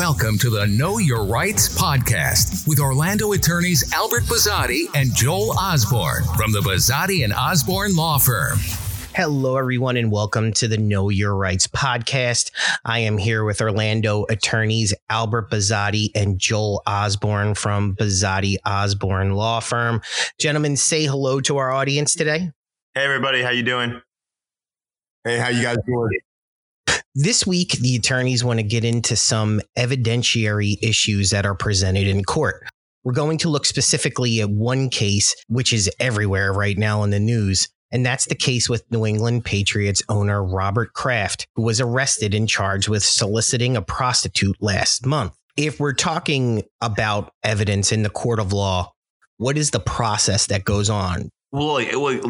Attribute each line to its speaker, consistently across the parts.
Speaker 1: Welcome to the Know Your Rights podcast with Orlando attorneys Albert Bazzotti and Joel Osborne from the Bazzotti and Osborne Law Firm.
Speaker 2: Hello, everyone, and welcome to the Know Your Rights podcast. I am here with Orlando attorneys Albert Bazzotti and Joel Osborne from Bazzotti Osborne Law Firm. Gentlemen, say hello to our audience today.
Speaker 3: Hey, everybody, how you doing?
Speaker 4: Hey, how you guys doing?
Speaker 2: This week, the attorneys want to get into some evidentiary issues that are presented in court. We're going to look specifically at one case, which is everywhere right now in the news, and that's the case with New England Patriots owner Robert Kraft, who was arrested and charged with soliciting a prostitute last month. If we're talking about evidence in the court of law, what is the process that goes on?
Speaker 3: Well,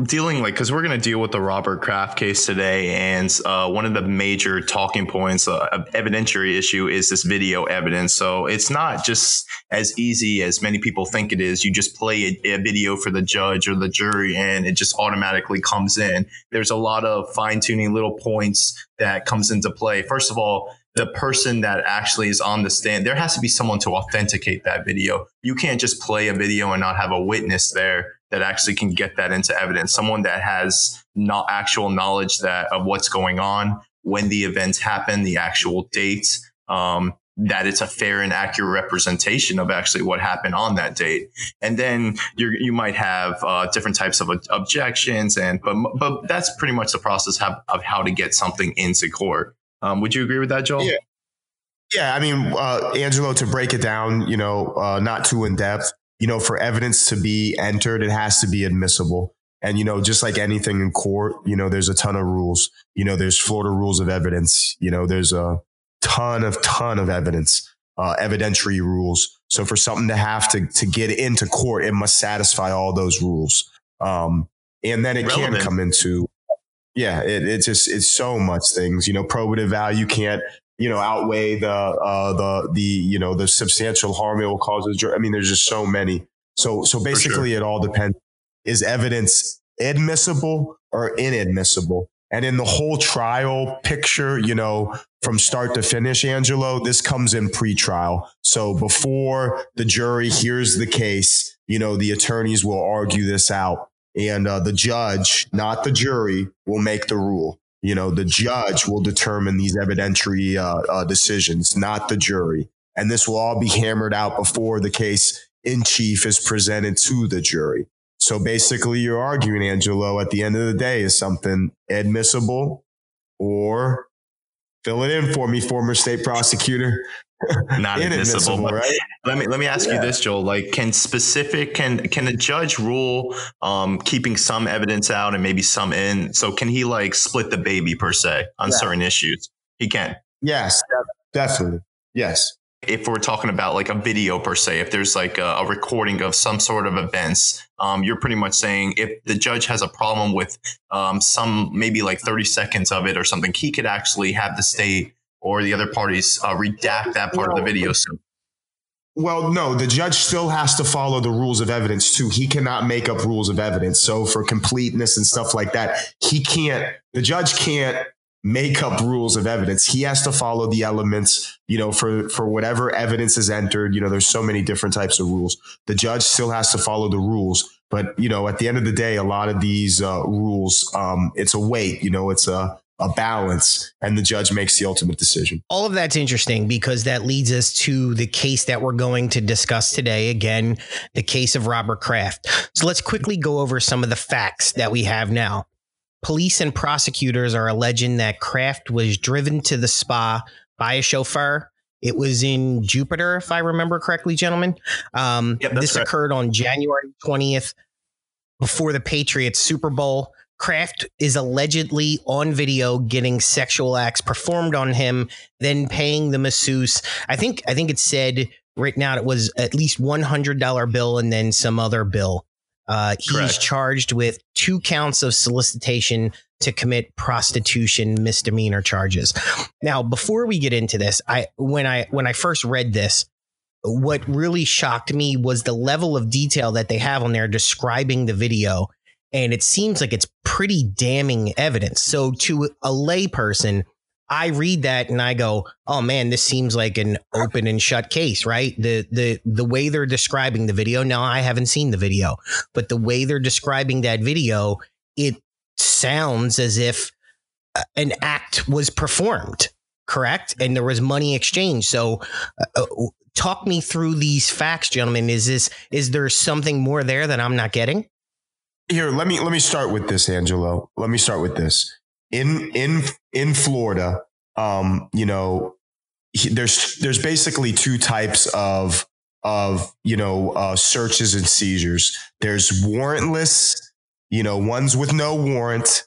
Speaker 3: dealing like because we're going to deal with the Robert Kraft case today, and uh, one of the major talking points, uh, evidentiary issue, is this video evidence. So it's not just as easy as many people think it is. You just play a, a video for the judge or the jury, and it just automatically comes in. There's a lot of fine tuning little points that comes into play. First of all, the person that actually is on the stand, there has to be someone to authenticate that video. You can't just play a video and not have a witness there that actually can get that into evidence. Someone that has not actual knowledge that of what's going on, when the events happen, the actual dates, um, that it's a fair and accurate representation of actually what happened on that date. And then you you might have uh, different types of objections, and but but that's pretty much the process of, of how to get something into court. Um, would you agree with that, Joel?
Speaker 4: Yeah. Yeah, I mean, uh, Angelo, to break it down, you know, uh, not too in depth, you know, for evidence to be entered, it has to be admissible. And, you know, just like anything in court, you know, there's a ton of rules. You know, there's Florida rules of evidence. You know, there's a ton of, ton of evidence, uh, evidentiary rules. So for something to have to, to get into court, it must satisfy all those rules. Um, and then it Relevant. can come into yeah, it, it's just it's so much things. You know, probative value can't you know outweigh the uh, the the you know the substantial harm it will cause. I mean, there's just so many. So so basically, sure. it all depends. Is evidence admissible or inadmissible? And in the whole trial picture, you know, from start to finish, Angelo, this comes in pre-trial. So before the jury hears the case, you know, the attorneys will argue this out and uh, the judge, not the jury, will make the rule. You know, the judge will determine these evidentiary uh, uh, decisions, not the jury. And this will all be hammered out before the case in chief is presented to the jury. So basically, you're arguing, Angelo, at the end of the day, is something admissible or fill it in for me, former state prosecutor.
Speaker 3: not admissible. right? Let me let me ask yeah. you this, Joel. Like, can specific can can a judge rule um, keeping some evidence out and maybe some in? So can he like split the baby per se on yeah. certain issues? He can.
Speaker 4: Yes, definitely. Yes.
Speaker 3: If we're talking about like a video per se, if there's like a, a recording of some sort of events, um, you're pretty much saying if the judge has a problem with um, some maybe like 30 seconds of it or something, he could actually have the state or the other parties uh, redact that part of the video. So.
Speaker 4: Well, no, the judge still has to follow the rules of evidence too. He cannot make up rules of evidence. So for completeness and stuff like that, he can't, the judge can't make up rules of evidence. He has to follow the elements, you know, for, for whatever evidence is entered. You know, there's so many different types of rules. The judge still has to follow the rules. But, you know, at the end of the day, a lot of these uh, rules, um, it's a weight, you know, it's a, a balance and the judge makes the ultimate decision.
Speaker 2: All of that's interesting because that leads us to the case that we're going to discuss today. Again, the case of Robert Kraft. So let's quickly go over some of the facts that we have now. Police and prosecutors are alleging that Kraft was driven to the spa by a chauffeur. It was in Jupiter, if I remember correctly, gentlemen. Um, yep, this correct. occurred on January 20th before the Patriots Super Bowl. Kraft is allegedly on video getting sexual acts performed on him, then paying the masseuse. I think I think it said written out it was at least one hundred dollar bill and then some other bill. Uh, he's charged with two counts of solicitation to commit prostitution misdemeanor charges. Now, before we get into this, I when I when I first read this, what really shocked me was the level of detail that they have on there describing the video and it seems like it's pretty damning evidence. So to a layperson, I read that and I go, "Oh man, this seems like an open and shut case, right?" The the the way they're describing the video. Now I haven't seen the video, but the way they're describing that video, it sounds as if uh, an act was performed, correct? And there was money exchanged. So, uh, uh, talk me through these facts, gentlemen. Is this is there something more there that I'm not getting?
Speaker 4: Here, let me let me start with this, Angelo. Let me start with this. In in in Florida, um, you know, there's there's basically two types of of you know uh, searches and seizures. There's warrantless, you know, ones with no warrant,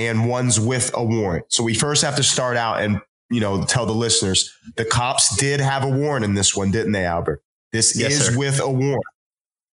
Speaker 4: and ones with a warrant. So we first have to start out and, you know, tell the listeners the cops did have a warrant in this one, didn't they, Albert? This yes, is sir. with a warrant.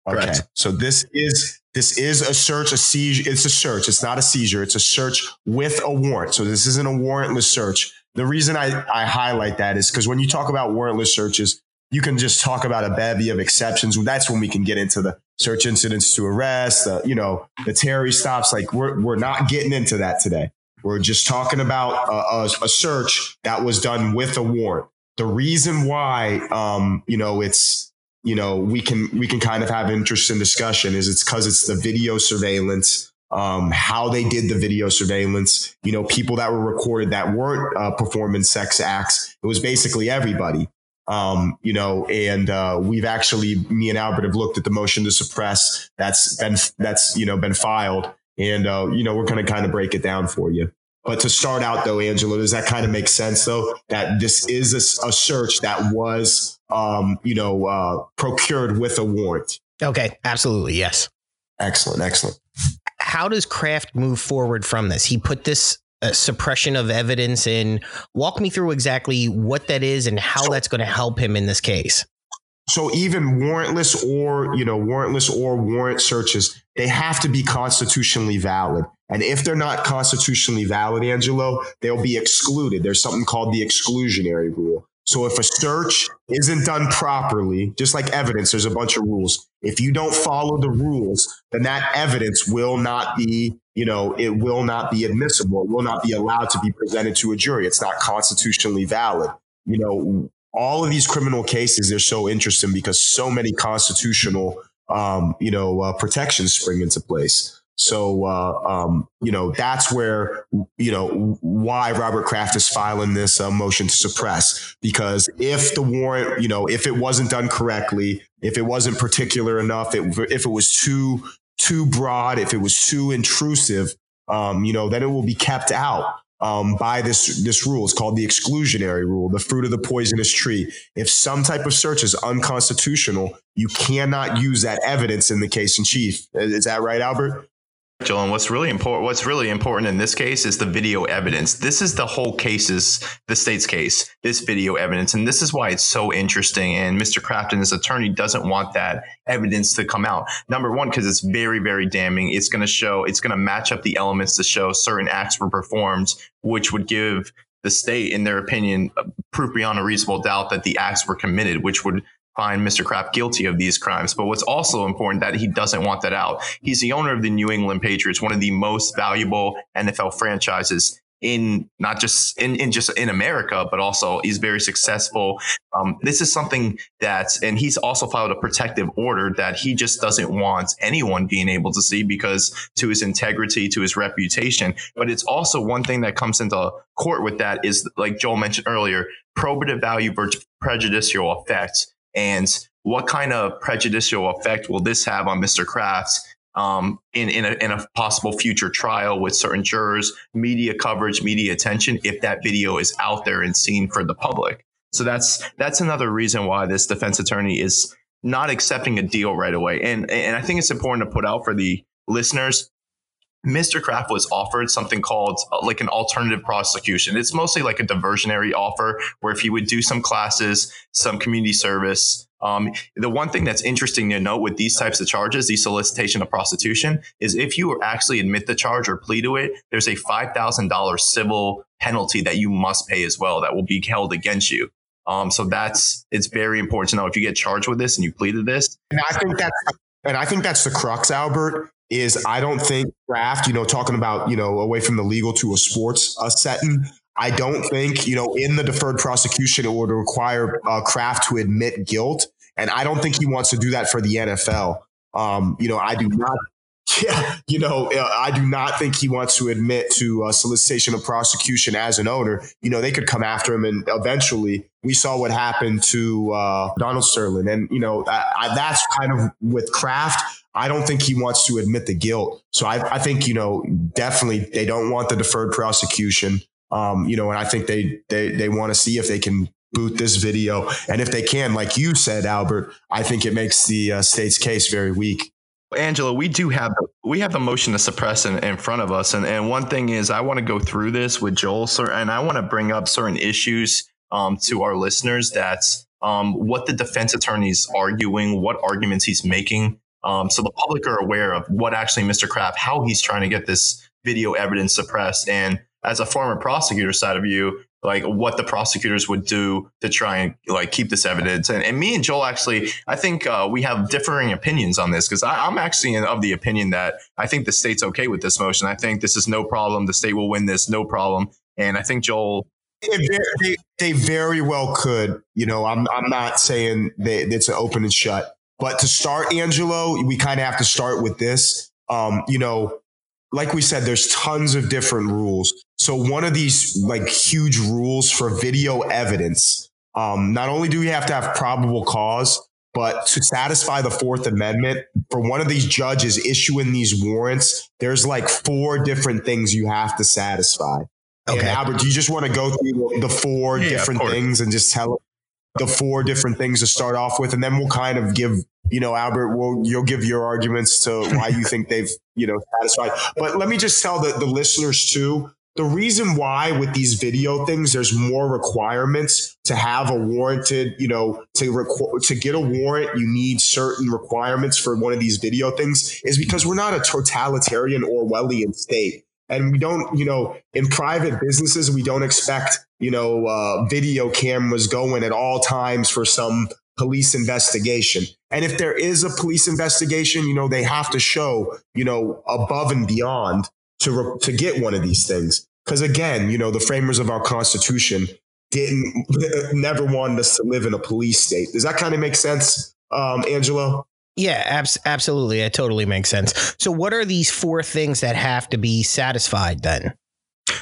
Speaker 4: Okay. Correct. So this is this is a search, a seizure. It's a search. It's not a seizure. It's a search with a warrant. So this isn't a warrantless search. The reason I, I highlight that is because when you talk about warrantless searches, you can just talk about a bevy of exceptions. That's when we can get into the search incidents to arrest, uh, you know, the Terry stops. Like we're, we're not getting into that today. We're just talking about a, a, a search that was done with a warrant. The reason why, um, you know, it's, you know, we can, we can kind of have interest in discussion is it's because it's the video surveillance, um, how they did the video surveillance, you know, people that were recorded that weren't uh, performing sex acts. It was basically everybody. Um, you know, and uh, we've actually, me and Albert have looked at the motion to suppress that's been that's you know been filed, and uh, you know we're going to kind of break it down for you. But to start out though, Angelo, does that kind of make sense though? That this is a, a search that was, um, you know, uh, procured with a warrant.
Speaker 2: Okay, absolutely, yes.
Speaker 4: Excellent, excellent.
Speaker 2: How does Kraft move forward from this? He put this uh, suppression of evidence in. Walk me through exactly what that is and how so, that's going to help him in this case.
Speaker 4: So even warrantless or, you know, warrantless or warrant searches, they have to be constitutionally valid. And if they're not constitutionally valid, Angelo, they'll be excluded. There's something called the exclusionary rule. So if a search isn't done properly, just like evidence, there's a bunch of rules. If you don't follow the rules, then that evidence will not be, you know, it will not be admissible. It will not be allowed to be presented to a jury. It's not constitutionally valid. You know, all of these criminal cases are so interesting because so many constitutional, um, you know, uh, protections spring into place. So, uh, um, you know, that's where, you know, why Robert Kraft is filing this uh, motion to suppress. Because if the warrant, you know, if it wasn't done correctly, if it wasn't particular enough, it, if it was too, too broad, if it was too intrusive, um, you know, then it will be kept out. Um, by this this rule. It's called the exclusionary rule, the fruit of the poisonous tree. If some type of search is unconstitutional, you cannot use that evidence in the case in chief. Is that right, Albert?
Speaker 3: Joel, and what's really important what's really important in this case is the video evidence. This is the whole case's the state's case, this video evidence. And this is why it's so interesting. And Mr. Kraft and his attorney doesn't want that evidence to come out. Number one, because it's very, very damning. It's gonna show it's gonna match up the elements to show certain acts were performed, which would give the state, in their opinion, proof beyond a reasonable doubt that the acts were committed, which would find Mr. Kraft guilty of these crimes. But what's also important that he doesn't want that out. He's the owner of the New England Patriots, one of the most valuable NFL franchises in not just in, in just in America, but also he's very successful. Um, this is something that, and he's also filed a protective order that he just doesn't want anyone being able to see because to his integrity, to his reputation. But it's also one thing that comes into court with that is like Joel mentioned earlier, probative value versus prejudicial effect and what kind of prejudicial effect will this have on Mr. Kraft um, in in a, in a possible future trial with certain jurors, media coverage, media attention, if that video is out there and seen for the public? So that's that's another reason why this defense attorney is not accepting a deal right away. And and I think it's important to put out for the listeners Mr. Kraft was offered something called uh, like an alternative prosecution. It's mostly like a diversionary offer where if he would do some classes, some community service. Um, the one thing that's interesting to note with these types of charges, the solicitation of prostitution, is if you actually admit the charge or plead to it, there's a $5,000 civil penalty that you must pay as well that will be held against you. Um, so that's it's very important to know if you get charged with this and you plead to this.
Speaker 4: And I think that's and I think that's the crux, Albert, is I don't think Kraft, you know, talking about, you know, away from the legal to a sports uh, setting, I don't think, you know, in the deferred prosecution, it would require uh, Kraft to admit guilt. And I don't think he wants to do that for the NFL. Um, you know, I do not. Yeah, you know, uh, I do not think he wants to admit to uh, solicitation of prosecution as an owner. You know, they could come after him, and eventually, we saw what happened to uh, Donald Sterling, and you know, I, I, that's kind of with Kraft. I don't think he wants to admit the guilt. So I, I think you know, definitely they don't want the deferred prosecution. Um, you know, and I think they they they want to see if they can boot this video, and if they can, like you said, Albert, I think it makes the uh, state's case very weak.
Speaker 3: Angelo, we do have we have the motion to suppress in, in front of us, and and one thing is I want to go through this with Joel, sir, and I want to bring up certain issues um, to our listeners. That's um, what the defense attorney is arguing, what arguments he's making, um, so the public are aware of what actually Mr. Kraft, how he's trying to get this video evidence suppressed, and as a former prosecutor side of you, like what the prosecutors would do to try and like keep this evidence. And, and me and Joel actually, I think uh, we have differing opinions on this because I'm actually of the opinion that I think the state's okay with this motion. I think this is no problem. The state will win this, no problem. And I think Joel.
Speaker 4: They, they very well could. You know, I'm I'm not saying that it's an open and shut, but to start, Angelo, we kind of have to start with this. Um, you know, like we said, there's tons of different rules. So one of these like huge rules for video evidence, um, not only do we have to have probable cause, but to satisfy the Fourth Amendment, for one of these judges issuing these warrants, there's like four different things you have to satisfy. Okay. And Albert, do you just want to go through the four yeah, different things and just tell the four different things to start off with, and then we'll kind of give you know, Albert, will you'll give your arguments to why you think they've, you know, satisfied. But let me just tell the, the listeners too, the reason why with these video things, there's more requirements to have a warranted, you know, to to get a warrant, you need certain requirements for one of these video things is because we're not a totalitarian Orwellian state. And we don't, you know, in private businesses, we don't expect, you know, uh, video cameras going at all times for some police investigation. And if there is a police investigation, you know, they have to show, you know, above and beyond to, re- to get one of these things. Because again, you know, the framers of our Constitution didn't, never wanted us to live in a police state. Does that kind of make sense, um, Angelo?
Speaker 2: Yeah, abs- absolutely. It totally makes sense. So, what are these four things that have to be satisfied then?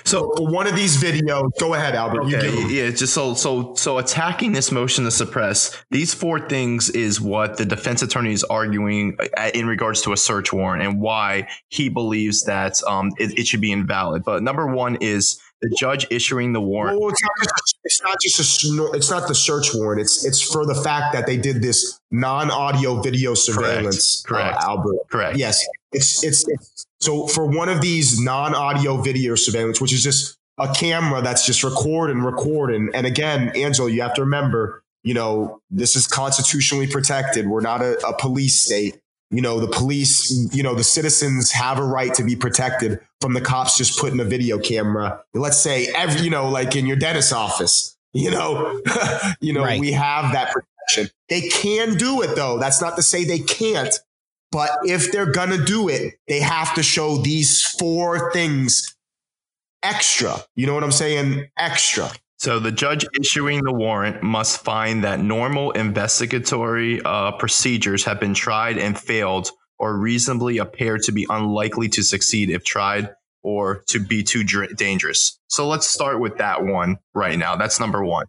Speaker 4: So one of these videos, go ahead, Albert.
Speaker 3: Okay, yeah, just so so so attacking this motion to suppress these four things is what the defense attorney is arguing uh, in regards to a search warrant and why he believes that um, it, it should be invalid. But number one is the judge issuing the warrant.
Speaker 4: Well, it's not just, it's not just a, it's not the search warrant. It's it's for the fact that they did this non-audio video surveillance.
Speaker 3: Correct. Uh,
Speaker 4: Correct. Uh, Albert.
Speaker 3: Correct.
Speaker 4: Yes. It's, it's it's so for one of these non-audio video surveillance, which is just a camera that's just recording, recording. And again, Angelo, you have to remember, you know, this is constitutionally protected. We're not a, a police state you know, the police, you know, the citizens have a right to be protected from the cops just putting a video camera. Let's say every, you know, like in your dentist's office, you know, you know, right. we have that protection. They can do it though. That's not to say they can't, but if they're going to do it, they have to show these four things extra. You know what I'm saying? Extra.
Speaker 3: So the judge issuing the warrant must find that normal investigatory uh, procedures have been tried and failed or reasonably appear to be unlikely to succeed if tried or to be too dr- dangerous. So let's start with that one right now. That's number one.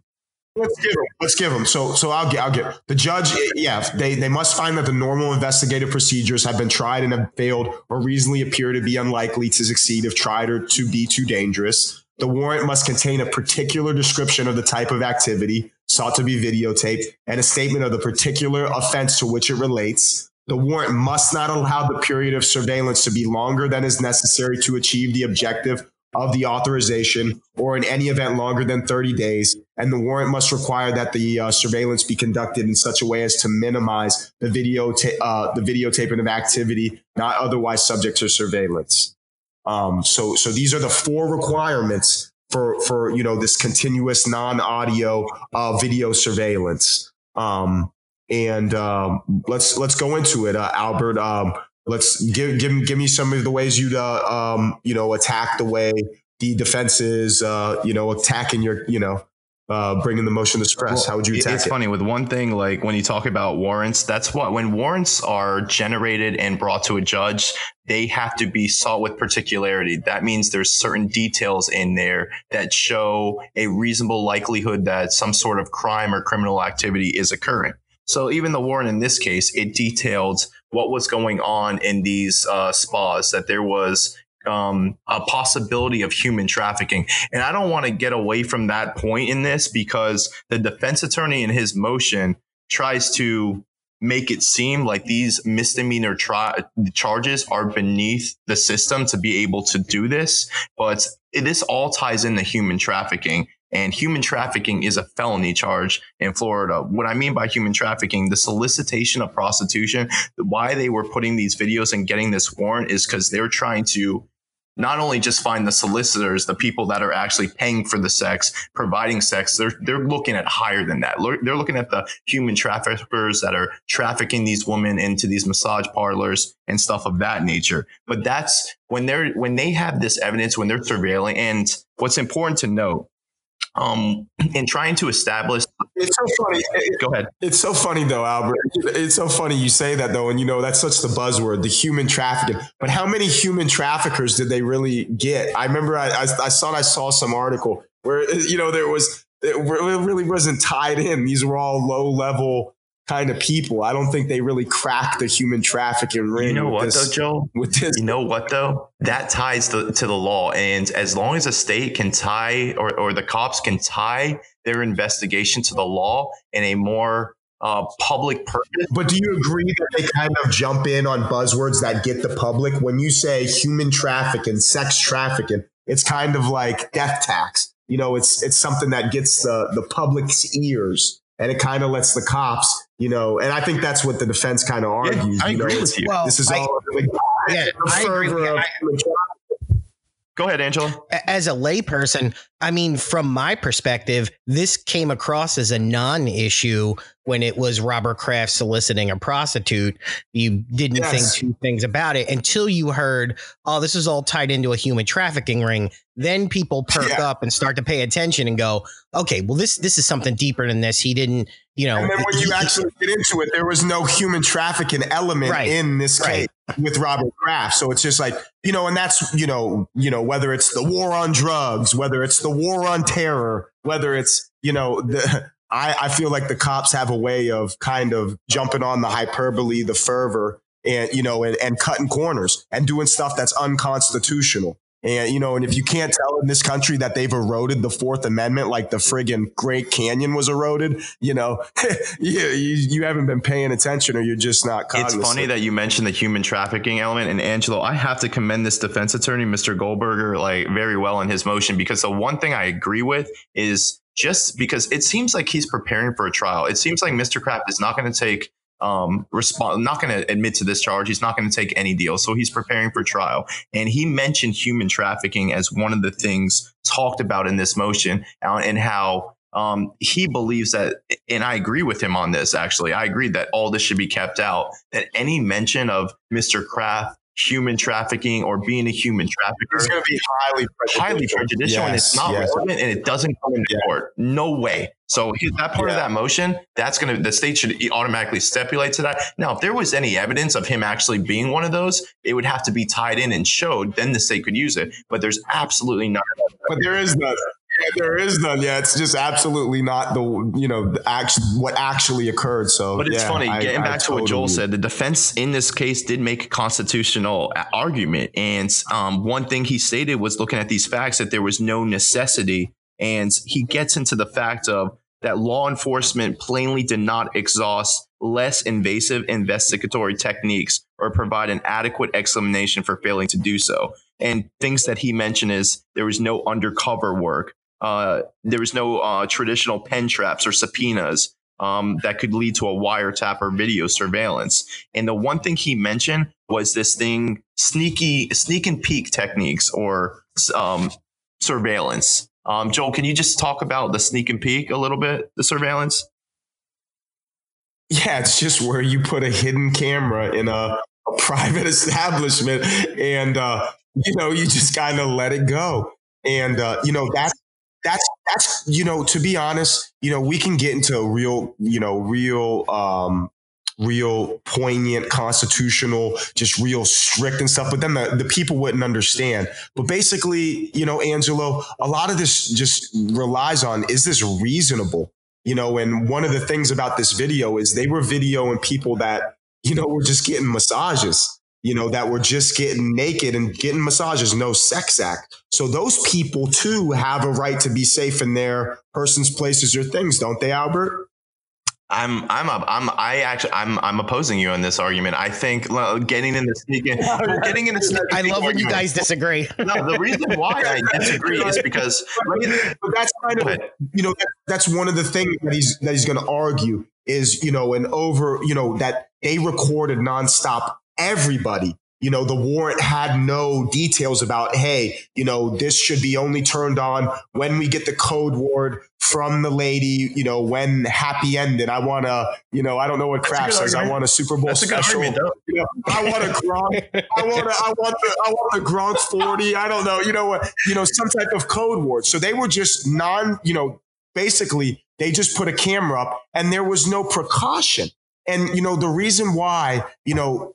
Speaker 4: Let's give them. Let's give them. So, so I'll get. I'll get the judge. Yeah, they they must find that the normal investigative procedures have been tried and have failed, or reasonably appear to be unlikely to succeed if tried or to be too dangerous. The warrant must contain a particular description of the type of activity sought to be videotaped and a statement of the particular offense to which it relates. The warrant must not allow the period of surveillance to be longer than is necessary to achieve the objective of the authorization or in any event longer than 30 days. And the warrant must require that the uh, surveillance be conducted in such a way as to minimize the, uh, the videotaping of activity not otherwise subject to surveillance. Um, so, so these are the four requirements for, for, you know, this continuous non-audio, uh, video surveillance. Um, and, um, let's, let's go into it, uh, Albert. Um, let's give, give, give me some of the ways you'd, uh, um, you know, attack the way the defense is, uh, you know, attacking your, you know, uh, bringing the motion to suppress? How would you attack
Speaker 3: it's
Speaker 4: it?
Speaker 3: funny with one thing like when you talk about warrants that's what when warrants are generated and brought to a judge they have to be sought with particularity that means there's certain details in there that show a reasonable likelihood that some sort of crime or criminal activity is occurring so even the warrant in this case it detailed what was going on in these uh, spas that there was um, a possibility of human trafficking. And I don't want to get away from that point in this because the defense attorney in his motion tries to make it seem like these misdemeanor tri- charges are beneath the system to be able to do this. But this all ties into human trafficking. And human trafficking is a felony charge in Florida. What I mean by human trafficking, the solicitation of prostitution, why they were putting these videos and getting this warrant is because they're trying to not only just find the solicitors, the people that are actually paying for the sex, providing sex, they're, they're looking at higher than that. They're looking at the human traffickers that are trafficking these women into these massage parlors and stuff of that nature. But that's when they're, when they have this evidence, when they're surveilling. And what's important to note um, in trying to establish.
Speaker 4: It's so funny.
Speaker 3: Go ahead.
Speaker 4: It's so funny though, Albert. It's so funny you say that though, and you know that's such the buzzword, the human trafficking. But how many human traffickers did they really get? I remember I, I, I thought I saw some article where you know there was it really wasn't tied in. These were all low level kind of people. I don't think they really crack the human trafficking ring.
Speaker 3: You know what
Speaker 4: this,
Speaker 3: though, Joe?
Speaker 4: With this,
Speaker 3: you know what though? That ties the, to the law, and as long as a state can tie or or the cops can tie their investigation to the law in a more uh, public purpose.
Speaker 4: But do you agree that they kind of jump in on buzzwords that get the public? When you say human trafficking, sex trafficking, it's kind of like death tax. You know, it's it's something that gets the the public's ears and it kind of lets the cops, you know, and I think that's what the defense kind of argues.
Speaker 3: Yeah, I
Speaker 4: you know,
Speaker 3: agree with you.
Speaker 4: Well, this is
Speaker 2: I,
Speaker 4: all like,
Speaker 2: yeah, I agree. I,
Speaker 3: Go ahead, Angelo.
Speaker 2: As a layperson, I mean, from my perspective, this came across as a non issue when it was Robert Kraft soliciting a prostitute. You didn't yes. think two things about it until you heard, oh, this is all tied into a human trafficking ring. Then people perk yeah. up and start to pay attention and go, okay, well, this this is something deeper than this. He didn't, you know.
Speaker 4: And then when you actually get into it, there was no human trafficking element right. in this case. Right with Robert Kraft. So it's just like, you know, and that's, you know, you know, whether it's the war on drugs, whether it's the war on terror, whether it's, you know, the I, I feel like the cops have a way of kind of jumping on the hyperbole, the fervor, and you know, and, and cutting corners and doing stuff that's unconstitutional. And, you know, and if you can't tell in this country that they've eroded the Fourth Amendment like the friggin' Great Canyon was eroded, you know, you, you haven't been paying attention or you're just not cognizant.
Speaker 3: It's funny that you mentioned the human trafficking element. And Angelo, I have to commend this defense attorney, Mr. Goldberger, like very well in his motion because the one thing I agree with is just because it seems like he's preparing for a trial. It seems like Mr. Kraft is not going to take um, respond, not going to admit to this charge. He's not going to take any deal. So he's preparing for trial. And he mentioned human trafficking as one of the things talked about in this motion uh, and how um, he believes that, and I agree with him on this, actually. I agree that all this should be kept out, that any mention of Mr. Kraft human trafficking or being a human trafficker
Speaker 4: is going to be highly prejudicial.
Speaker 3: highly prejudicial yes, and it's not yes. relevant and it doesn't come into yeah. court. No way. So that part yeah. of that motion, that's going to the state should automatically stipulate to that. Now, if there was any evidence of him actually being one of those, it would have to be tied in and showed. Then the state could use it. But there's absolutely none.
Speaker 4: But there is none. There is none. Yeah, it's just absolutely not the you know act, what actually occurred. So,
Speaker 3: but it's
Speaker 4: yeah,
Speaker 3: funny.
Speaker 4: I,
Speaker 3: getting
Speaker 4: I,
Speaker 3: back
Speaker 4: I
Speaker 3: to
Speaker 4: totally
Speaker 3: what Joel said, the defense in this case did make a constitutional argument, and um, one thing he stated was looking at these facts that there was no necessity, and he gets into the fact of that law enforcement plainly did not exhaust less invasive investigatory techniques or provide an adequate explanation for failing to do so. And things that he mentioned is there was no undercover work. Uh, there was no uh, traditional pen traps or subpoenas um, that could lead to a wiretap or video surveillance. And the one thing he mentioned was this thing, sneaky, sneak and peek techniques or um, surveillance. Um, Joel, can you just talk about the sneak and peek a little bit, the surveillance?
Speaker 4: Yeah, it's just where you put a hidden camera in a, a private establishment and, uh, you know, you just kind of let it go. And uh, you know that's that's that's you know to be honest, you know we can get into real you know real um, real poignant constitutional just real strict and stuff but then the, the people wouldn't understand. But basically you know angelo a lot of this just relies on is this reasonable? You know and one of the things about this video is they were videoing people that you know were just getting massages you know, that were just getting naked and getting massages, no sex act. So those people too have a right to be safe in their persons, places, or things, don't they, Albert?
Speaker 3: I'm I'm a, I'm I actually I'm I'm opposing you on this argument. I think getting in the sneaking getting in the sneaking
Speaker 2: I love when you guys disagree.
Speaker 3: no, the reason why I disagree is because
Speaker 4: that's kind of you know that's one of the things that he's that he's going to argue is you know and over you know that they recorded nonstop everybody. You know, the warrant had no details about, hey, you know, this should be only turned on when we get the code word from the lady, you know, when happy ended. I want to, you know, I don't know what Kraft says. I want a Super Bowl That's special. you know, I want a Gronk. I want a, I want the, I want the Gronk 40. I don't know, you know what, you know, some type of code word. So they were just non, you know, basically they just put a camera up and there was no precaution. And, you know, the reason why, you know,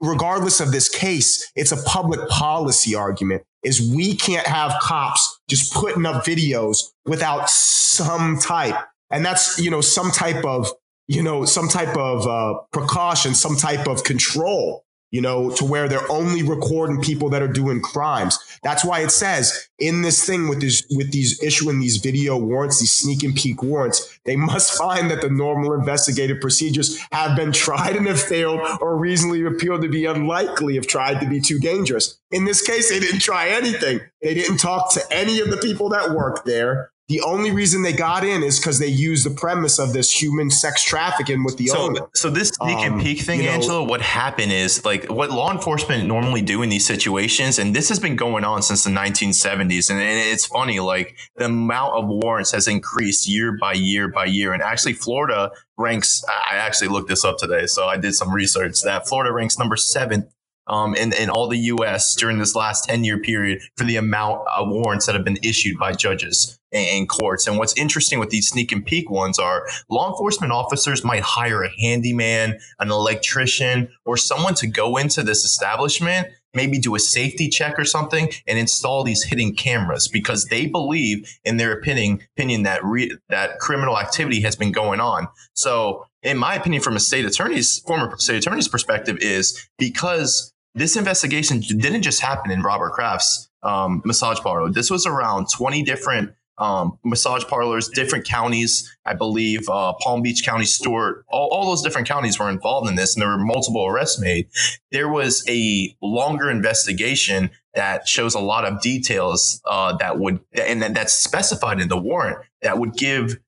Speaker 4: regardless of this case, it's a public policy argument is we can't have cops just putting up videos without some type. And that's, you know, some type of, you know, some type of uh, precaution, some type of control you know, to where they're only recording people that are doing crimes. That's why it says in this thing with this with these issuing these video warrants, these sneak and peek warrants, they must find that the normal investigative procedures have been tried and have failed or reasonably appear to be unlikely if tried to be too dangerous. In this case, they didn't try anything. They didn't talk to any of the people that work there. The only reason they got in is because they used the premise of this human sex trafficking with the
Speaker 3: so,
Speaker 4: owner.
Speaker 3: So this sneak um, and peek thing, you know, Angelo, what happened is like what law enforcement normally do in these situations, and this has been going on since the 1970s. And, and it's funny, like the amount of warrants has increased year by year by year. And actually, Florida ranks. I actually looked this up today, so I did some research that Florida ranks number seventh um, in, in all the U.S. during this last 10 year period for the amount of warrants that have been issued by judges and courts. And what's interesting with these sneak and peek ones are law enforcement officers might hire a handyman, an electrician, or someone to go into this establishment maybe do a safety check or something and install these hidden cameras because they believe in their opinion opinion that re- that criminal activity has been going on. So, in my opinion from a state attorney's former state attorney's perspective is because this investigation didn't just happen in Robert Kraft's um, massage parlor. This was around 20 different um, massage parlors, different counties. I believe uh, Palm Beach County, Stuart, all, all those different counties were involved in this, and there were multiple arrests made. There was a longer investigation that shows a lot of details uh, that would, and that's specified in the warrant that would give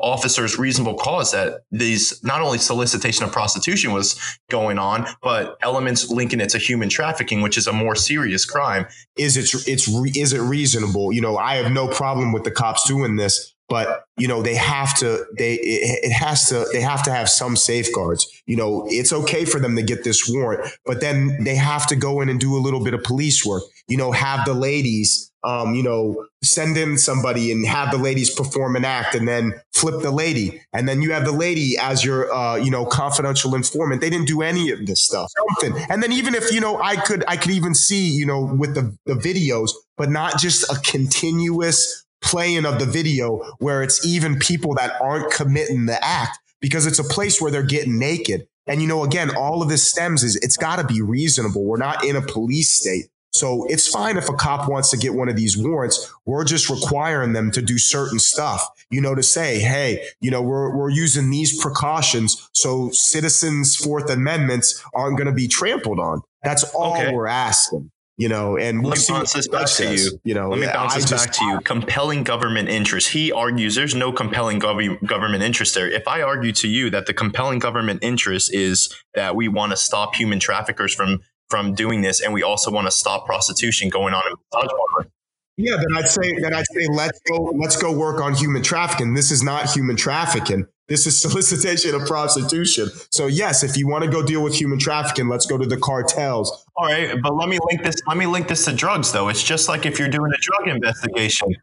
Speaker 3: officers reasonable cause that these not only solicitation of prostitution was going on, but elements linking it to human trafficking, which is a more serious crime.
Speaker 4: Is it it's is it reasonable? You know, I have no problem with the cops doing this, but you know they have to they it, it, has to they have to have some safeguards you know it's okay for them to get this warrant but then they have to go in and do a little bit of police work you know have the ladies um, you know, send in somebody and have the ladies perform an act and then flip the lady. And then you have the lady as your, uh, you know, confidential informant. They didn't do any of this stuff. Something. And then even if, you know, I could, I could even see, you know, with the, the videos, but not just a continuous playing of the video where it's even people that aren't committing the act because it's a place where they're getting naked. And, you know, again, all of this stems is it's got to be reasonable. We're not in a police state. So it's fine if a cop wants to get one of these warrants. We're just requiring them to do certain stuff, you know, to say, hey, you know, we're, we're using these precautions so citizens' Fourth Amendments aren't going to be trampled on. That's all okay. we're asking. You know, and
Speaker 3: we'll let me bounce this back to you.
Speaker 4: You know,
Speaker 3: let me bounce this back to you. Compelling government interest. He argues there's no compelling gov- government interest there. If I argue to you that the compelling government interest is that we want to stop human traffickers from from doing this, and we also want to stop prostitution going on in massage parlor.
Speaker 4: Yeah, then I'd say then I'd say let's go let's go work on human trafficking. This is not human trafficking. This is solicitation of prostitution. So yes, if you want to go deal with human trafficking, let's go to the cartels.
Speaker 3: All right, but let me link this. Let me link this to drugs, though. It's just like if you're doing a drug investigation,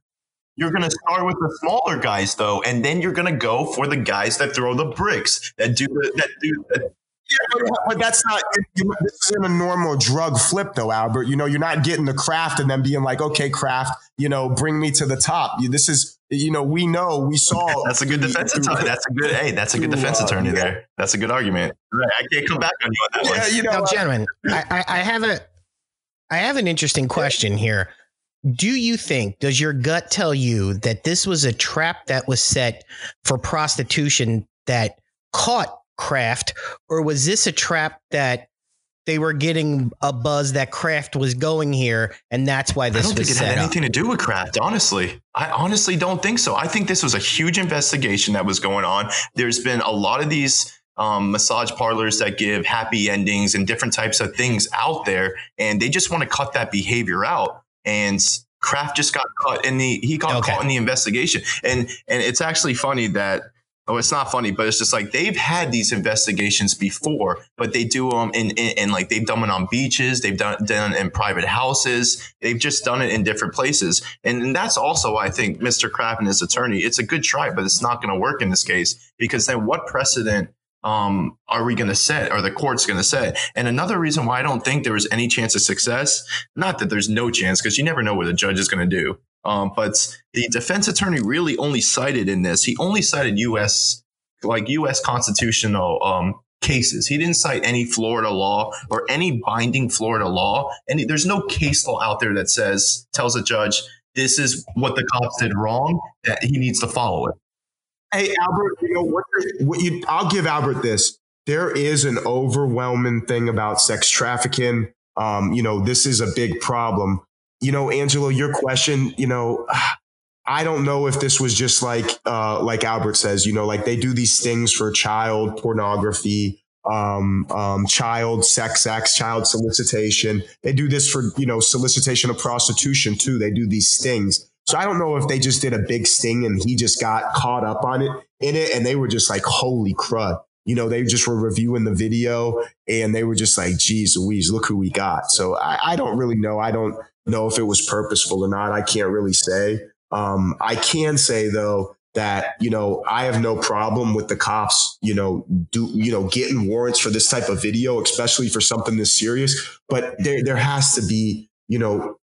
Speaker 3: you're going to start with the smaller guys, though, and then you're going to go for the guys that throw the bricks, that do the, that do that
Speaker 4: yeah, but that's not. This isn't a normal drug flip, though, Albert. You know, you're not getting the Kraft and then being like, "Okay, Kraft, you know, bring me to the top." This is, you know, we know, we saw.
Speaker 3: that's a good defense attorney. That's a good. Hey, that's a good defense uh, attorney there. That's a good argument. Right, I can't come back on you on that
Speaker 2: yeah,
Speaker 3: one.
Speaker 2: You know, now, gentlemen, I, I, I have a, I have an interesting question here. Do you think, does your gut tell you that this was a trap that was set for prostitution that caught Kraft, or was this a trap that they were getting a buzz that Kraft was going here, and that's why this
Speaker 3: I don't think it
Speaker 2: had
Speaker 3: up. anything to do with Kraft. Honestly, I honestly don't think so. I think this was a huge investigation that was going on. There's been a lot of these um, massage parlors that give happy endings and different types of things out there, and they just want to cut that behavior out. And Kraft just got caught in the he got okay. caught in the investigation, and and it's actually funny that oh, it's not funny, but it's just like they've had these investigations before, but they do them in, in, in like they've done it on beaches, they've done done it in private houses, they've just done it in different places, and, and that's also why I think Mr. Kraft and his attorney, it's a good try, but it's not going to work in this case because then what precedent? Um, are we going to set? Are the courts going to set? And another reason why I don't think there was any chance of success, not that there's no chance, because you never know what a judge is going to do. Um, but the defense attorney really only cited in this, he only cited U.S. like U.S. constitutional um, cases. He didn't cite any Florida law or any binding Florida law. And there's no case law out there that says tells a judge this is what the cops did wrong that he needs to follow it.
Speaker 4: Hey Albert, you know what? what you, I'll give Albert this. There is an overwhelming thing about sex trafficking. Um, you know, this is a big problem you know, Angelo, your question, you know, I don't know if this was just like, uh, like Albert says, you know, like they do these things for child pornography, um, um, child sex acts, child solicitation. They do this for, you know, solicitation of prostitution too. They do these stings. So I don't know if they just did a big sting and he just got caught up on it in it. And they were just like, holy crud. You know, they just were reviewing the video and they were just like, geez Louise, look who we got. So I, I don't really know. I don't, know if it was purposeful or not. I can't really say. Um, I can say though that you know I have no problem with the cops, you know, do you know getting warrants for this type of video, especially for something this serious. But there there has to be, you know,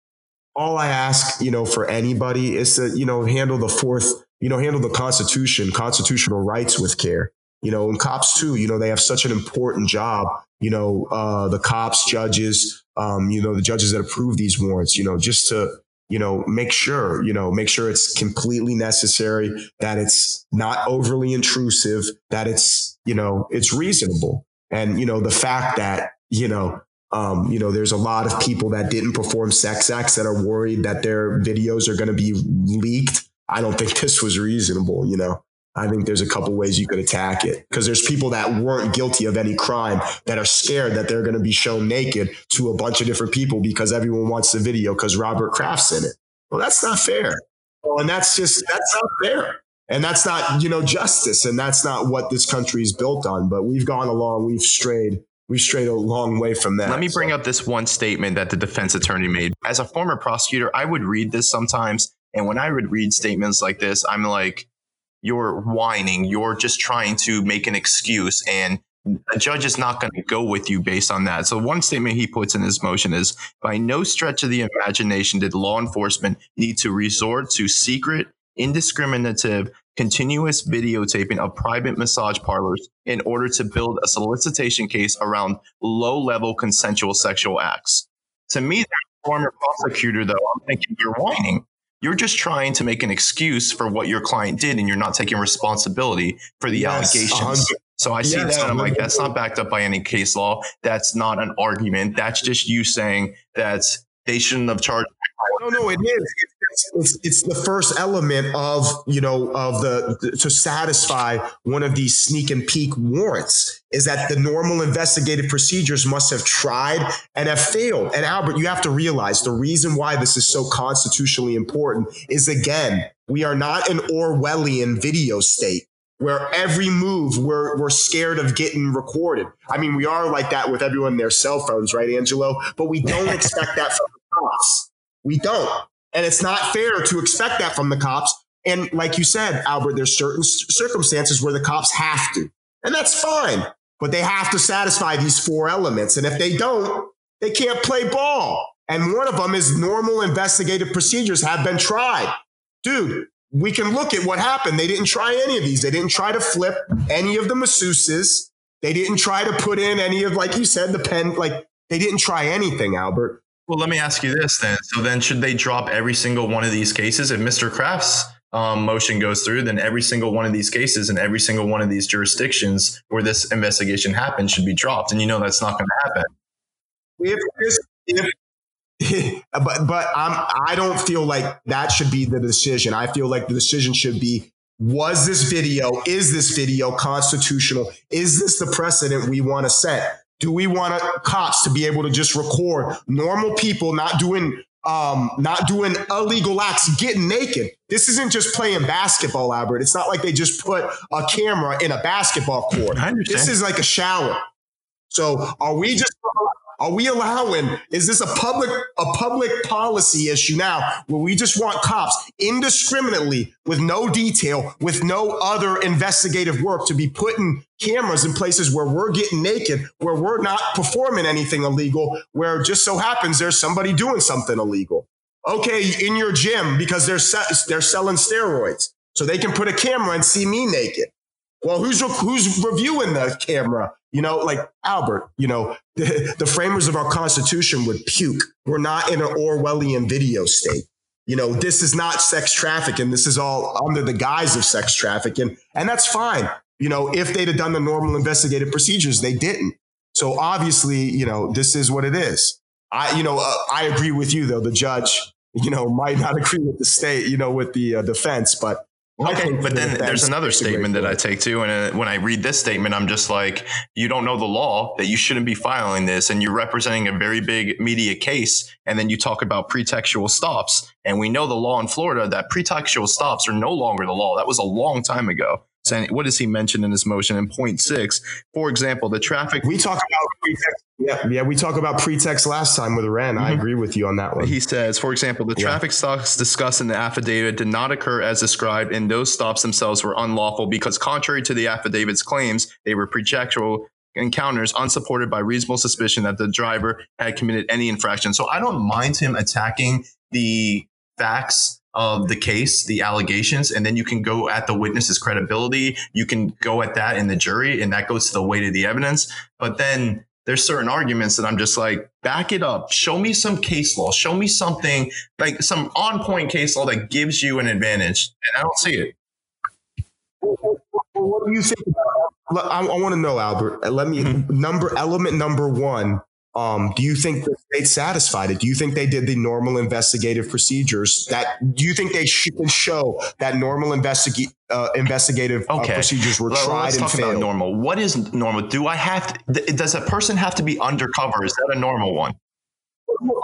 Speaker 4: all I ask, you know, for anybody is to you know handle the fourth, you know, handle the Constitution, constitutional rights with care. You know, and cops too, you know, they have such an important job. You know, uh, the cops, judges, um, you know, the judges that approve these warrants, you know, just to, you know, make sure, you know, make sure it's completely necessary, that it's not overly intrusive, that it's, you know, it's reasonable. And, you know, the fact that, you know, um, you know, there's a lot of people that didn't perform sex acts that are worried that their videos are going to be leaked. I don't think this was reasonable, you know. I think there's a couple ways you could attack it because there's people that weren't guilty of any crime that are scared that they're going to be shown naked to a bunch of different people because everyone wants the video because Robert Kraft's in it. Well, that's not fair. Well, and that's just that's not fair. And that's not, you know, justice. And that's not what this country is built on. But we've gone along, we've strayed we've strayed a long way from that.
Speaker 3: Let me bring so. up this one statement that the defense attorney made. As a former prosecutor, I would read this sometimes. And when I would read statements like this, I'm like, you're whining, you're just trying to make an excuse and a judge is not going to go with you based on that. So one statement he puts in his motion is by no stretch of the imagination did law enforcement need to resort to secret, indiscriminative, continuous videotaping of private massage parlors in order to build a solicitation case around low level consensual sexual acts. To me, that former prosecutor, though, I'm thinking you're whining. You're just trying to make an excuse for what your client did, and you're not taking responsibility for the yes, allegations. So I see yes, that. I'm like, that's not backed up by any case law. That's not an argument. That's just you saying that they shouldn't have charged.
Speaker 4: No, no, it is. It's, it's the first element of you know of the to satisfy one of these sneak and peek warrants is that the normal investigative procedures must have tried and have failed. And Albert, you have to realize the reason why this is so constitutionally important is again, we are not an Orwellian video state where every move we're, we're scared of getting recorded. I mean, we are like that with everyone in their cell phones, right, Angelo? But we don't expect that from the cops. We don't. And it's not fair to expect that from the cops. And like you said, Albert, there's certain circumstances where the cops have to. And that's fine but they have to satisfy these four elements. And if they don't, they can't play ball. And one of them is normal investigative procedures have been tried. Dude, we can look at what happened. They didn't try any of these. They didn't try to flip any of the masseuses. They didn't try to put in any of, like you said, the pen. Like they didn't try anything, Albert.
Speaker 3: Well, let me ask you this then. So then, should they drop every single one of these cases if Mr. Kraft's um, motion goes through, then every single one of these cases and every single one of these jurisdictions where this investigation happened should be dropped. And you know that's not going to happen.
Speaker 4: If, if, but but I'm, I don't feel like that should be the decision. I feel like the decision should be was this video, is this video constitutional? Is this the precedent we want to set? Do we want cops to be able to just record normal people not doing um, not doing illegal acts, getting naked. This isn't just playing basketball, Albert. It's not like they just put a camera in a basketball court. This is like a shower. So are we just are we allowing, is this a public, a public policy issue now where we just want cops indiscriminately with no detail, with no other investigative work to be putting cameras in places where we're getting naked, where we're not performing anything illegal, where just so happens there's somebody doing something illegal. Okay, in your gym because they're, they're selling steroids. So they can put a camera and see me naked. Well, who's who's reviewing the camera? You know, like Albert. You know, the, the framers of our Constitution would puke. We're not in an Orwellian video state. You know, this is not sex trafficking. This is all under the guise of sex trafficking, and that's fine. You know, if they'd have done the normal investigative procedures, they didn't. So obviously, you know, this is what it is. I, you know, uh, I agree with you though. The judge, you know, might not agree with the state, you know, with the uh, defense, but
Speaker 3: Okay, but then there's another statement that I take too, and uh, when I read this statement, I'm just like, you don't know the law that you shouldn't be filing this, and you're representing a very big media case, and then you talk about pretextual stops, and we know the law in Florida that pretextual stops are no longer the law. That was a long time ago. So what does he mention in his motion in point six? For example, the traffic.
Speaker 4: We talk about pretext. Yeah, yeah, we talked about pretext last time with Ren. Mm-hmm. I agree with you on that one.
Speaker 3: He says, for example, the yeah. traffic stops discussed in the affidavit did not occur as described, and those stops themselves were unlawful because, contrary to the affidavit's claims, they were pretextual encounters unsupported by reasonable suspicion that the driver had committed any infraction. So I don't mind him attacking the facts of the case, the allegations, and then you can go at the witness's credibility. You can go at that in the jury, and that goes to the weight of the evidence. But then there's certain arguments that I'm just like, back it up. Show me some case law. Show me something like some on point case law that gives you an advantage. And I don't see it.
Speaker 4: What do you think about? I, I want to know, Albert. Let me mm-hmm. number element number one um, do you think the state satisfied it? Do you think they did the normal investigative procedures? That do you think they can show that normal investi- uh, investigative uh, procedures were well, tried let's and talk failed? About
Speaker 3: normal. What is normal? Do I have? To, does a person have to be undercover? Is that a normal one?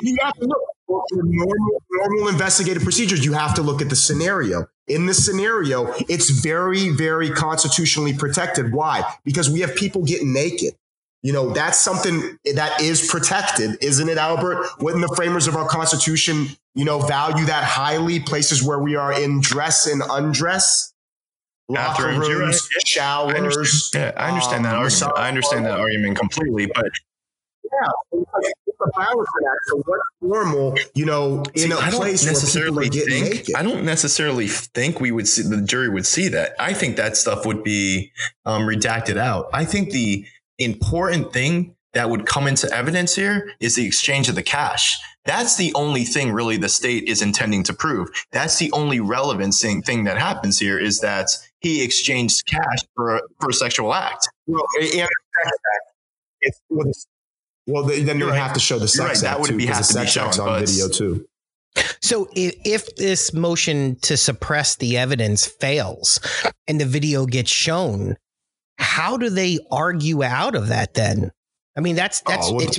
Speaker 4: You have to look for normal, normal investigative procedures. You have to look at the scenario. In this scenario, it's very, very constitutionally protected. Why? Because we have people getting naked. You know, that's something that is protected, isn't it, Albert? Wouldn't the framers of our Constitution, you know, value that highly? Places where we are in dress and undress, locker rooms, showers.
Speaker 3: I understand, yeah, I understand um, that argument. I understand that argument completely, but
Speaker 4: yeah, it's a balancing act. So what's normal, you know, in a I place necessarily where people
Speaker 3: think,
Speaker 4: naked?
Speaker 3: I don't necessarily think we would see the jury would see that. I think that stuff would be um, redacted out. I think the important thing that would come into evidence here is the exchange of the cash. That's the only thing really the state is intending to prove. That's the only relevant thing, thing that happens here is that he exchanged cash for a, for a sexual act.
Speaker 4: Well, and it's, well, then you right. have to show the sex right.
Speaker 3: That would
Speaker 4: too,
Speaker 3: be have
Speaker 4: the
Speaker 3: to
Speaker 4: sex
Speaker 3: be shown,
Speaker 4: on video too.
Speaker 2: So if, if this motion to suppress the evidence fails and the video gets shown, how do they argue out of that then? I mean, that's that's
Speaker 4: oh, well,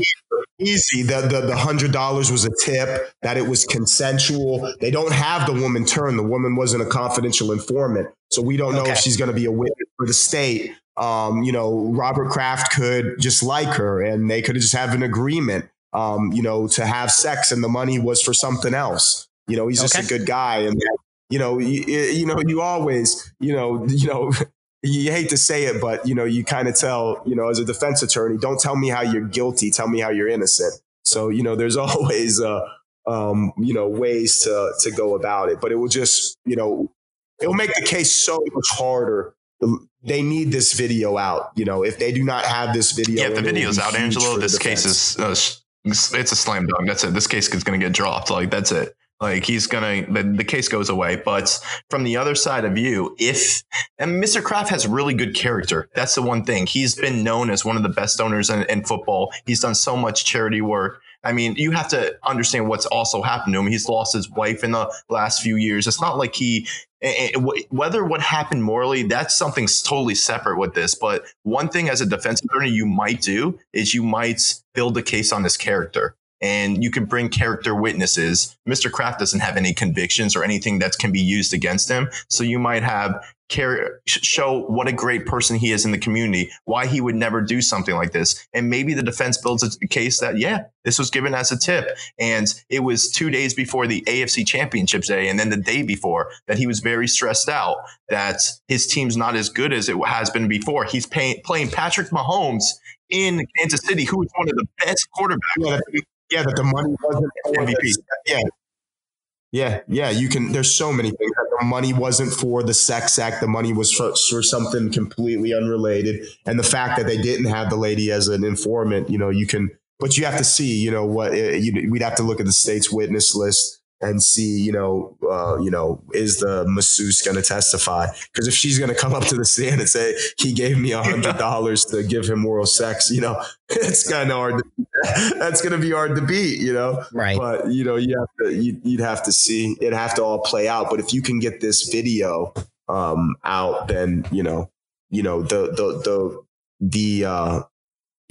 Speaker 4: easy. The the the hundred dollars was a tip. That it was consensual. They don't have the woman turn. The woman wasn't a confidential informant, so we don't know okay. if she's going to be a witness for the state. Um, you know, Robert Kraft could just like her, and they could just have an agreement. Um, you know, to have sex, and the money was for something else. You know, he's just okay. a good guy, and you know, you, you know, you always, you know, you know, you hate to say it, but you know, you kind of tell, you know, as a defense attorney, don't tell me how you're guilty, tell me how you're innocent. So, you know, there's always, uh, um, you know, ways to to go about it, but it will just, you know, it will make the case so much harder. They need this video out. You know, if they do not have this video,
Speaker 3: yeah, if the video's out, Angelo, this case is uh, it's a slam dunk. That's it. This case is going to get dropped. Like that's it. Like he's gonna, the, the, case goes away. But from the other side of you, if and Mr. Kraft has really good character. That's the one thing. He's been known as one of the best owners in, in football. He's done so much charity work. I mean, you have to understand what's also happened to him. He's lost his wife in the last few years. It's not like he, whether what happened morally, that's something totally separate with this. But one thing as a defense attorney you might do is you might build a case on his character and you can bring character witnesses. Mr. Kraft doesn't have any convictions or anything that can be used against him. So you might have care, show what a great person he is in the community, why he would never do something like this. And maybe the defense builds a case that, yeah, this was given as a tip. And it was two days before the AFC championship day. And then the day before that he was very stressed out that his team's not as good as it has been before. He's pay, playing Patrick Mahomes in Kansas City, who is one of the best quarterbacks
Speaker 4: yeah, that the money wasn't for MVP. Yeah. Yeah, yeah, you can. There's so many things. The money wasn't for the sex act. The money was for, for something completely unrelated. And the fact that they didn't have the lady as an informant, you know, you can. But you have to see, you know, what eh, you, we'd have to look at the state's witness list and see, you know, uh, you know, is the masseuse going to testify? Because if she's going to come up to the stand and say he gave me a hundred dollars to give him oral sex, you know, it's kind of hard. To, that's going to be hard to beat, you know.
Speaker 2: Right.
Speaker 4: But you know, you have to, you, would have to see it have to all play out. But if you can get this video um, out, then you know, you know the the the the uh,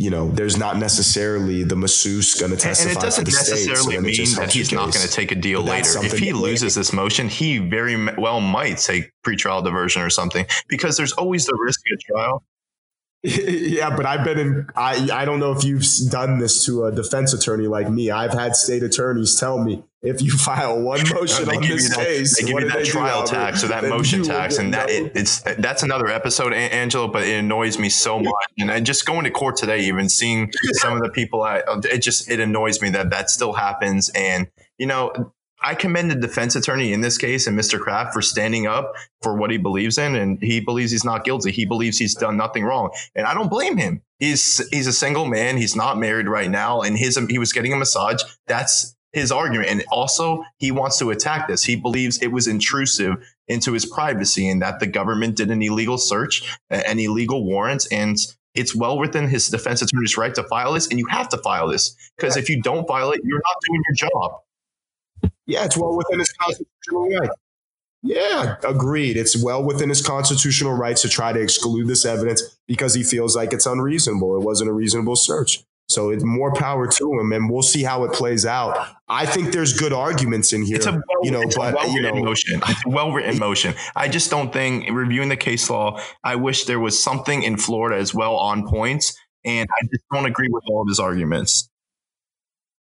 Speaker 4: you know, there's not necessarily the masseuse going to testify.
Speaker 3: And it doesn't necessarily mean that he's not going to take a deal later. If he loses this motion, he very well might take pretrial diversion or something because there's always the risk of trial.
Speaker 4: yeah, but I've been in. I I don't know if you've done this to a defense attorney like me. I've had state attorneys tell me if you file one motion on this
Speaker 3: that,
Speaker 4: case,
Speaker 3: they give you that trial do, tax or that motion tax, and that it, it's that's another episode, Angelo. But it annoys me so much, and I just going to court today, even seeing some of the people, I uh, it just it annoys me that that still happens, and you know I commend the defense attorney in this case and Mr. Kraft for standing up for what he believes in, and he believes he's not guilty. He believes he's done nothing wrong, and I don't blame him. He's he's a single man. He's not married right now, and his he was getting a massage. That's his argument, and also he wants to attack this. He believes it was intrusive into his privacy, and that the government did an illegal search, an illegal warrant, and it's well within his defense attorney's right to file this, and you have to file this because if you don't file it, you're not doing your job.
Speaker 4: Yeah, it's well within his constitutional right. Yeah, agreed. It's well within his constitutional rights to try to exclude this evidence because he feels like it's unreasonable. It wasn't a reasonable search. So it's more power to him, and we'll see how it plays out. I think there's good arguments in here, it's a well, you know, but well you know,
Speaker 3: motion. It's well written motion. I just don't think reviewing the case law. I wish there was something in Florida as well on points, and I just don't agree with all of his arguments.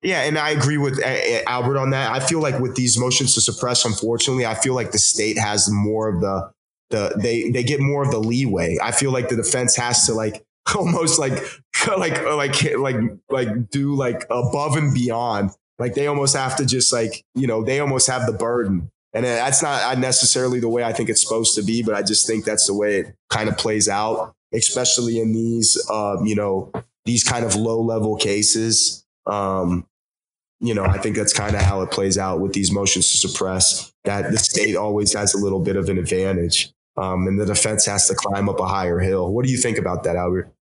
Speaker 4: Yeah, and I agree with uh, uh, Albert on that. I feel like with these motions to suppress, unfortunately, I feel like the state has more of the the they they get more of the leeway. I feel like the defense has to like almost like like like like like do like above and beyond. Like they almost have to just like you know they almost have the burden, and that's not necessarily the way I think it's supposed to be. But I just think that's the way it kind of plays out, especially in these um, you know these kind of low level cases. Um, you know, I think that's kind of how it plays out with these motions to suppress. That the state always has a little bit of an advantage, um, and the defense has to climb up a higher hill. What do you think about that, Albert?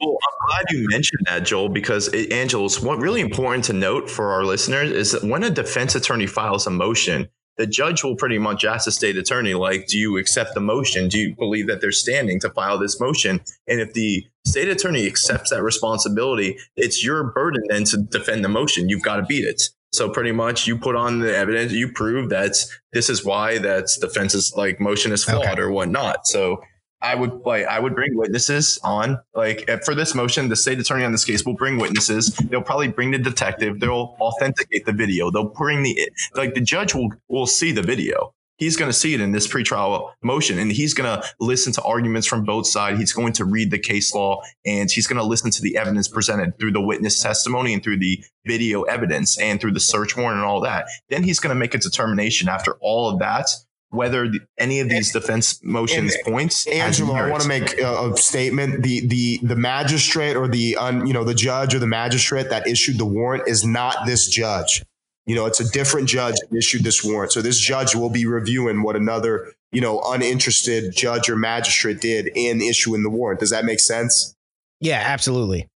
Speaker 3: Well, I'm glad you mentioned that, Joel, because eh, it, Angelos, what really important to note for our listeners is that when a defense attorney files a motion, the judge will pretty much ask the state attorney, like, do you accept the motion? Do you believe that they're standing to file this motion? And if the state attorney accepts that responsibility, it's your burden then to defend the motion. You've got to beat it. So pretty much you put on the evidence, you prove that this is why that defense's like motion is flawed okay. or whatnot. So I would like I would bring witnesses on like for this motion. The state attorney on this case will bring witnesses. They'll probably bring the detective. They'll authenticate the video. They'll bring the like the judge will will see the video. He's going to see it in this pretrial motion, and he's going to listen to arguments from both sides. He's going to read the case law, and he's going to listen to the evidence presented through the witness testimony and through the video evidence and through the search warrant and all that. Then he's going to make a determination after all of that whether the, any of these defense motions and, points.
Speaker 4: Angelo, I want to make a, a, statement. The the the magistrate or the un, you know the judge or the magistrate that issued the warrant is not this judge. You know, it's a different judge that issued this warrant. So this judge will be reviewing what another you know uninterested judge or magistrate did in issuing the warrant. Does that make sense?
Speaker 2: Yeah, absolutely.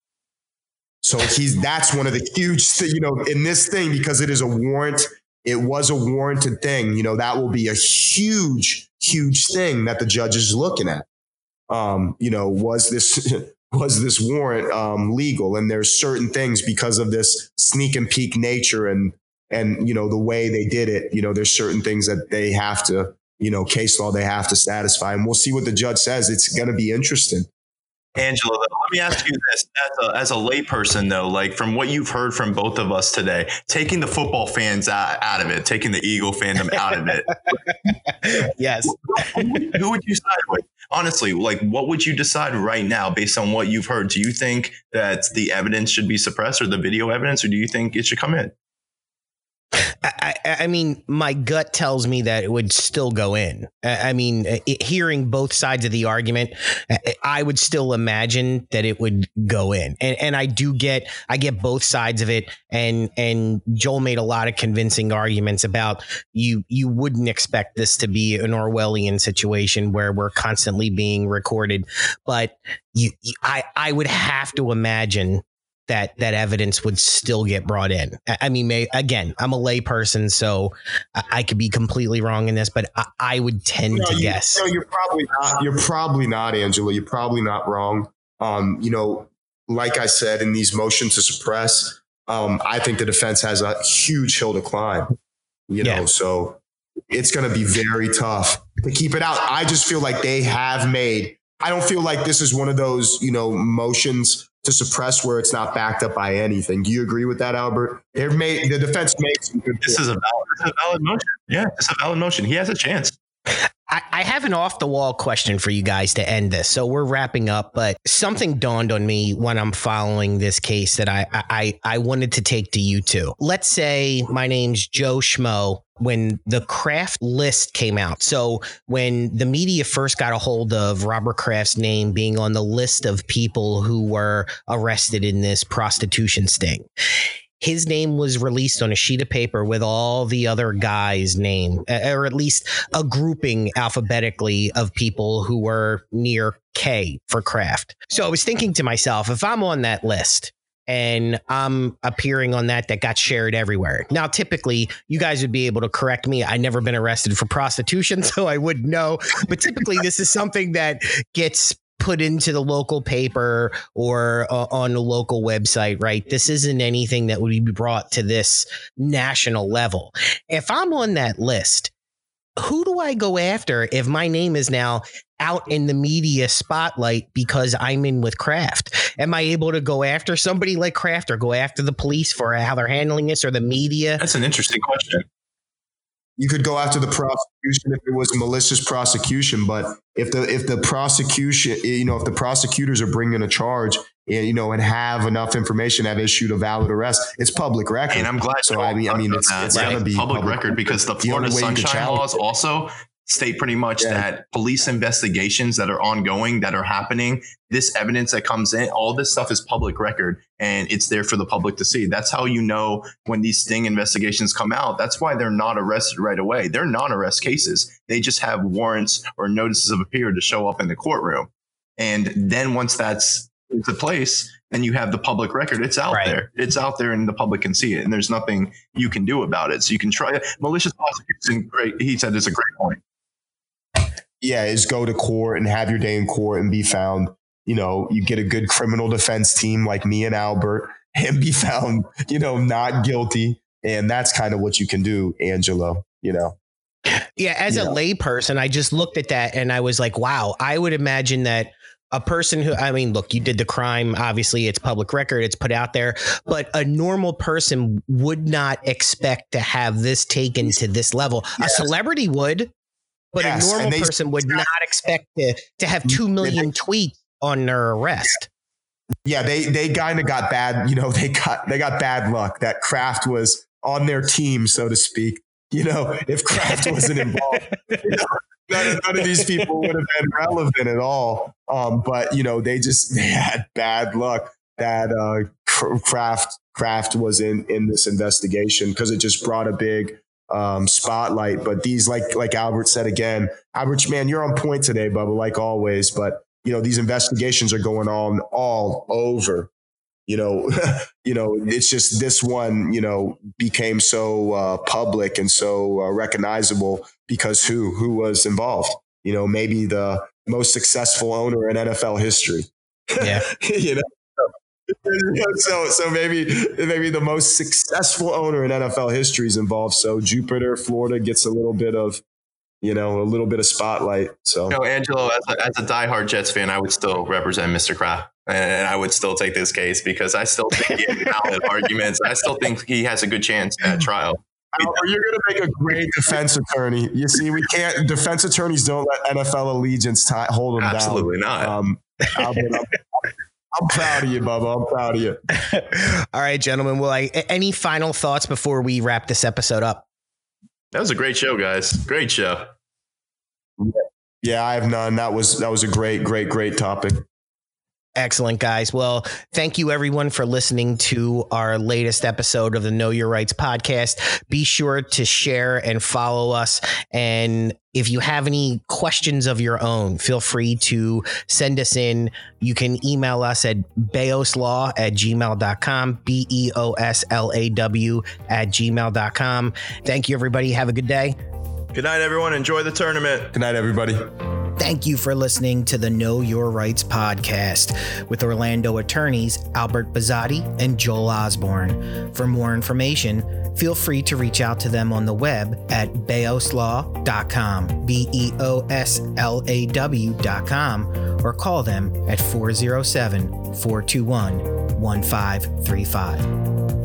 Speaker 4: So he's that's one of the huge, you know, in this thing because it is a warrant it was a warranted thing, you know, that will be a huge, huge thing that the judge is looking at. Um, you know, was this was this warrant um, legal? And there's certain things because of this sneak and peek nature and and you know the way they did it. You know, there's certain things that they have to, you know, case law they have to satisfy, and we'll see what the judge says. It's going to be interesting.
Speaker 3: Angelo, let me ask you this: as a, as a layperson, though, like from what you've heard from both of us today, taking the football fans out, out of it, taking the Eagle fandom out of it,
Speaker 2: yes,
Speaker 3: who would you side with? Honestly, like, what would you decide right now based on what you've heard? Do you think that the evidence should be suppressed, or the video evidence, or do you think it should come in?
Speaker 2: I, I, mean, my gut tells me that it would still go in. I mean, uh, it, hearing both sides of the argument, uh, I would still imagine that it would go in. And, and I do get, I get both sides of it. And and Joel made a lot of convincing arguments about you. You wouldn't expect this to be an Orwellian situation where we're constantly being recorded, but you, I, I would have to imagine that that evidence would still get brought in. I mean, may, again, I'm a layperson, so I, I, could be completely wrong in this, but I, I would tend to
Speaker 4: you,
Speaker 2: guess.
Speaker 4: You you're probably not. You're probably not, Angelo. You're probably not wrong. Um, you know, like I said, in these motions to suppress, um, I think the defense has a huge hill to climb. You know, yeah. so it's going to be very tough to keep it out. I just feel like they have made. I don't feel like this is one of those, you know, motions to suppress where it's not backed up by anything. Do you agree with that, Albert? They've made the defense makes
Speaker 3: this is a valid, this is a valid motion. Yeah, it's a valid motion. He has a chance.
Speaker 2: I, have an off the wall question for you guys to end this. So we're wrapping up, but something dawned on me when I'm following this case that I I, I wanted to take to you too. Let's say my name's Joe Schmo when the Kraft list came out. So when the media first got a hold of Robert Kraft's name being on the list of people who were arrested in this prostitution sting, his name was released on a sheet of paper with all the other guys' name, or at least a grouping alphabetically of people who were near K for Kraft. So I was thinking to myself, if I'm on that list, and I'm appearing on that that got shared everywhere. Now, typically, you guys would be able to correct me. I never been arrested for prostitution, so I wouldn't know. But typically, this is something that gets put into the local paper or uh, on a local website, right? This isn't anything that would be brought to this national level. If I'm on that list, who do I go after if my name is now out in the media spotlight because I'm in with Kraft? Am I able to go after somebody like Kraft or go after the police for how they're handling this or the media?
Speaker 3: That's an interesting question
Speaker 4: you could go after the prosecution if it was a malicious prosecution but if the if the prosecution eh, you know if the prosecutors are bringing a charge eh, you know and have enough information have issued a valid arrest it's public record.
Speaker 3: And i'm glad
Speaker 4: so i mean i mean it's, it's right. to be
Speaker 3: public, public, record because the florida the sunshine laws also state pretty much yeah. that police investigations that are ongoing that are happening this evidence that comes in all this stuff is public record and it's there for the public to see that's how you know when these sting investigations come out that's why they're not arrested right away they're non-arrest cases they just have warrants or notices of appear to show up in the courtroom and then once that's into place and you have the public record, it's out
Speaker 2: Right.
Speaker 3: there. It's out there and the public can see it. And there's nothing you can do about it. So you can try malicious prosecution. Great. He said it's a great point.
Speaker 4: Yeah, is go to court and have your day in court and be found. You know, you get a good criminal defense team like me and Albert and be found, you know, not guilty. And that's kind of what you can do, Angelo. You know,
Speaker 2: Yeah, as a layperson, I just looked at that and I was like, wow, I would imagine that a person who, I mean, look, you did the crime. Obviously, it's public record, it's put out there, but a normal person would not expect to have this taken to this level. A celebrity would, but
Speaker 4: Yes,
Speaker 2: a normal person would not expect to, to have 2 million tweets on their arrest.
Speaker 4: yeah, they they kind of got bad. You know, they got they got bad luck that Kraft was on their team, so to speak. You know, if Kraft wasn't involved, you know, none, none of these people would have been relevant at all. Um, but you know, they just they had bad luck that uh, Kr- Kraft Kraft was in in this investigation because it just brought a big um, spotlight. But these, like like Albert said again, Albert, man, you're on point today, Bubba, like always. But you know, these investigations are going on all over. You know, you know, it's just this one, you know, became so uh, public and so uh, recognizable because who who was involved? You know, maybe the most successful owner in NFL history.
Speaker 2: Yeah.
Speaker 4: you know. So, so maybe maybe the most successful owner in NFL history is involved. So Jupiter, Florida gets a little bit of, you know, a little bit of spotlight. So
Speaker 3: No, Angelo, as a, as a diehard Jets fan, I would still represent Mr. Kraft. And I would still take this case because I still think he has valid arguments. I still think he has a good chance at trial.
Speaker 4: Albert, you're going to make a great defense attorney. You see, we can't. Defense attorneys don't let NFL allegiance ti hold them back.
Speaker 3: Absolutely
Speaker 4: down.
Speaker 3: not.
Speaker 4: Um, Albert, I'm, I'm proud of you, Bubba. I'm proud of you.
Speaker 2: All right, gentlemen. Well, I, a- any final thoughts before we wrap this episode up?
Speaker 3: That was a great show, guys. Great show.
Speaker 4: Yeah, I have none. That was that was a great, great, great topic.
Speaker 2: Excellent, guys. Well, thank you everyone for listening to our latest episode of the Know Your Rights podcast. Be sure to share and follow us. And if you have any questions of your own, feel free to send us in. You can email us at beoslaw at gmail.com, B E O S L A W at gmail.com. Thank you, everybody. Have a good day.
Speaker 3: Good night, everyone. Enjoy the tournament.
Speaker 4: Good night, everybody.
Speaker 2: Thank you for listening to the Know Your Rights podcast with Orlando attorneys Albert Bazzotti and Joel Osborne. For more information, feel free to reach out to them on the web at beoslaw.com, B E O S L A W.com, or call them at 407 421 1535.